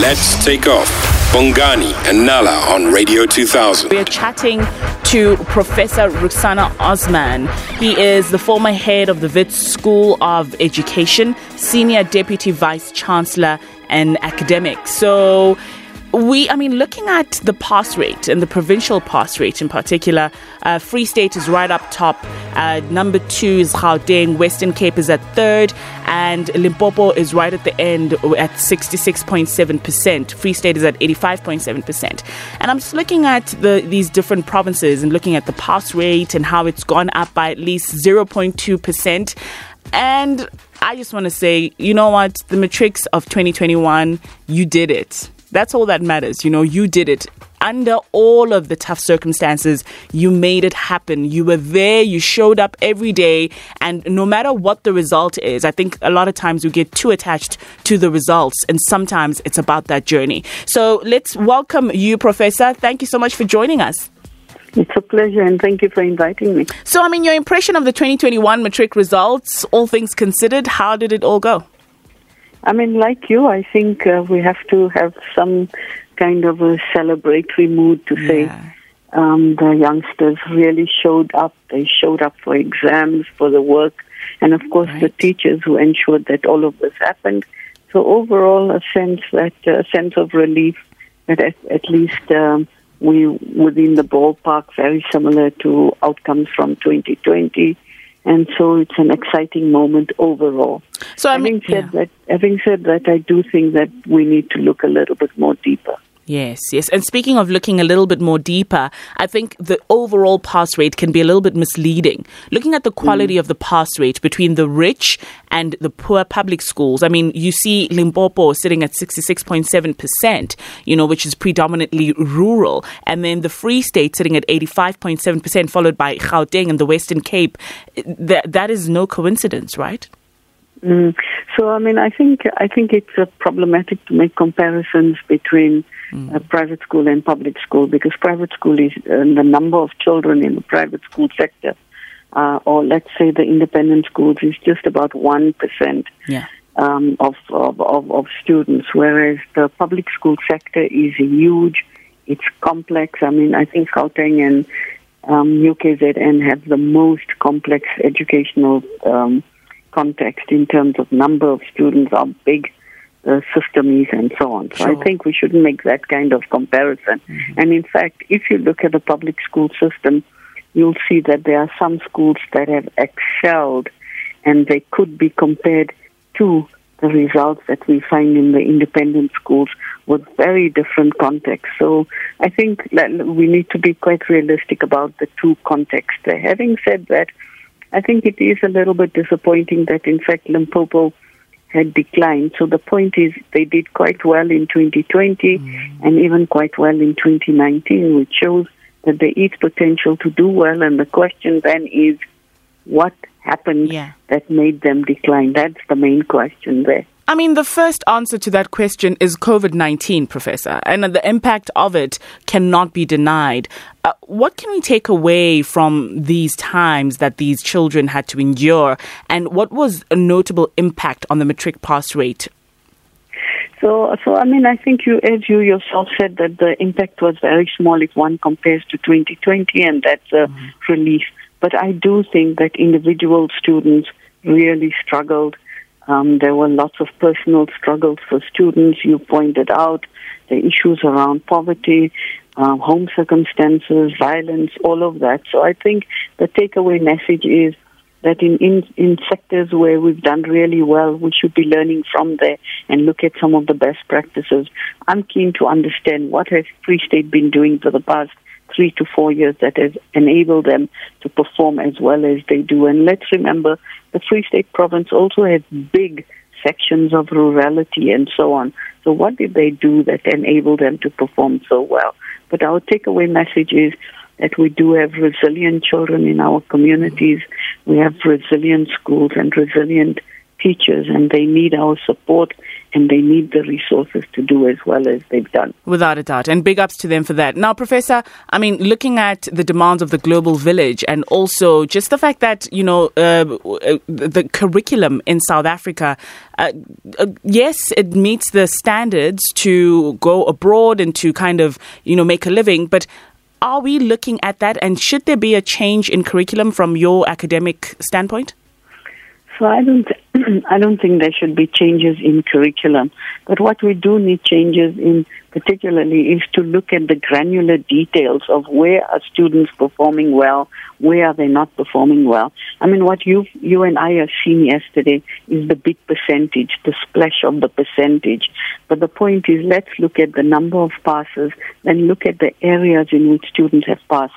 Let's take off. Bongani and Nala on Radio 2000. We are chatting to Professor Ruksana Osman. He is the former head of the Wits School of Education, Senior Deputy Vice Chancellor and Academic. So we, I mean, looking at the pass rate and the provincial pass rate in particular, uh, Free State is right up top. Uh, number two is Gauteng. Western Cape is at third, and Limpopo is right at the end at 66.7%. Free State is at 85.7%. And I'm just looking at the these different provinces and looking at the pass rate and how it's gone up by at least 0.2%. And I just want to say, you know what? The matrics of 2021, you did it that's all that matters. You know, you did it under all of the tough circumstances, you made it happen. You were there, you showed up every day, and no matter what the result is, I think a lot of times we get too attached to the results, and sometimes it's about that journey. So let's welcome you, Professor. Thank you so much for joining us. It's a pleasure, and thank you for inviting me. So, I mean, your impression of the 2021 matric results, all things considered, how did it all go? I mean, like you, I think uh, we have to have some kind of a celebratory mood to say yeah. um, the youngsters really showed up. They showed up for exams, for the work, and of course right. the teachers who ensured that all of this happened. So overall, a sense that a sense of relief that at, at least um, we within the ballpark, very similar to outcomes from 2020 and so it's an exciting moment overall. So having said yeah. that, having said that, I do think that we need to look a little bit more deeper. Yes, yes. And speaking of looking a little bit more deeper, I think the overall pass rate can be a little bit misleading. Looking at the quality mm. of the pass rate between the rich and the poor public schools, I mean, you see Limpopo sitting at 66.7%, you know, which is predominantly rural, and then the Free State sitting at 85.7%, followed by Gauteng and the Western Cape. That, that is no coincidence, right? Mm. So, I mean, I think I think it's uh, problematic to make comparisons between mm. a private school and public school because private school is uh, the number of children in the private school sector, uh, or let's say the independent schools is just about one percent yeah. um, of, of, of of students, whereas the public school sector is huge. It's complex. I mean, I think Gauteng and um, UKZN have the most complex educational um, context in terms of number of students, how big the system is and so on. So sure. I think we shouldn't make that kind of comparison. Mm-hmm. And in fact, if you look at the public school system, you'll see that there are some schools that have excelled and they could be compared to the results that we find in the independent schools with very different contexts. So I think that we need to be quite realistic about the two contexts there. Having said that, I think it is a little bit disappointing that in fact Limpopo had declined. So the point is they did quite well in 2020 mm. and even quite well in 2019, which shows that there is potential to do well. And the question then is, what happened yeah. that made them decline? That's the main question there. I mean, the first answer to that question is COVID 19, Professor, and the impact of it cannot be denied. Uh, what can we take away from these times that these children had to endure, and what was a notable impact on the matric pass rate? So, so I mean, I think you, as you yourself said, that the impact was very small if one compares to 2020, and that's a mm-hmm. relief. But I do think that individual students really struggled um, there were lots of personal struggles for students. You pointed out the issues around poverty, uh, home circumstances, violence, all of that. So I think the takeaway message is that in, in, in sectors where we've done really well, we should be learning from there and look at some of the best practices. I'm keen to understand what has Free State been doing for the past three to four years that has enabled them to perform as well as they do. And let's remember, the Free State province also has big sections of rurality and so on. So what did they do that enabled them to perform so well? But our takeaway message is that we do have resilient children in our communities. We have resilient schools and resilient teachers, and they need our support and they need the resources to do as well as they've done. Without a doubt. And big ups to them for that. Now, Professor, I mean, looking at the demands of the global village and also just the fact that, you know, uh, the curriculum in South Africa, uh, uh, yes, it meets the standards to go abroad and to kind of, you know, make a living, but are we looking at that and should there be a change in curriculum from your academic standpoint? So I don't, I don't think there should be changes in curriculum. But what we do need changes in, particularly, is to look at the granular details of where are students performing well, where are they not performing well. I mean, what you, you and I have seen yesterday is the big percentage, the splash of the percentage. But the point is, let's look at the number of passes, then look at the areas in which students have passed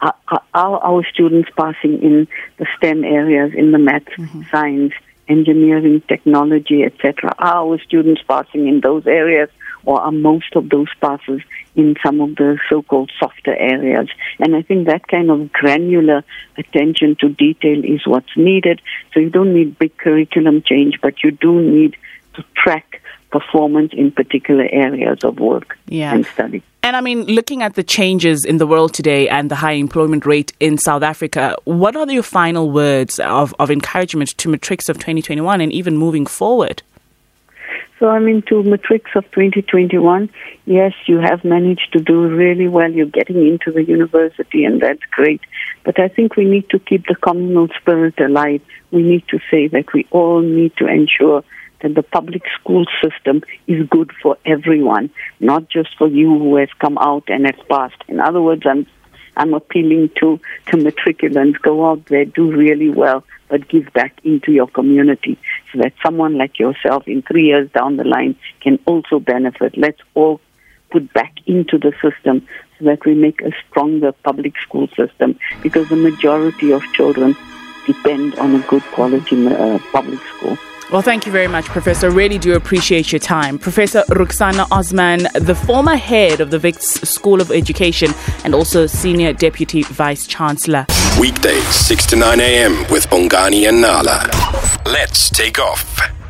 are, our students passing in the STEM areas, in the math, mm-hmm. science, engineering, technology, etc.? Are our students passing in those areas, or are most of those passes in some of the so-called softer areas? And I think that kind of granular attention to detail is what's needed. So you don't need big curriculum change, but you do need to track performance in particular areas of work yeah. and study. And I mean, looking at the changes in the world today and the high employment rate in South Africa, what are your final words of, of encouragement to Matrics of 2021 and even moving forward? So, I mean, to Matrics of 2021, yes, you have managed to do really well. You're getting into the university, and that's great. But I think we need to keep the communal spirit alive. We need to say that we all need to ensure that the public school system is good for everyone, not just for you who has come out and has passed. In other words, I'm I'm appealing to, to matriculants. Go out there, do really well, but give back into your community so that someone like yourself in three years down the line can also benefit. Let's all put back into the system so that we make a stronger public school system because the majority of children depend on a good quality uh, public school. Well, thank you very much, Professor. Really do appreciate your time. Professor Ruksana Osman, the former head of the Wits School of Education and also Senior Deputy Vice Chancellor. Weekdays, 6 to 9 a.m. with Bongani and Nala. Let's take off.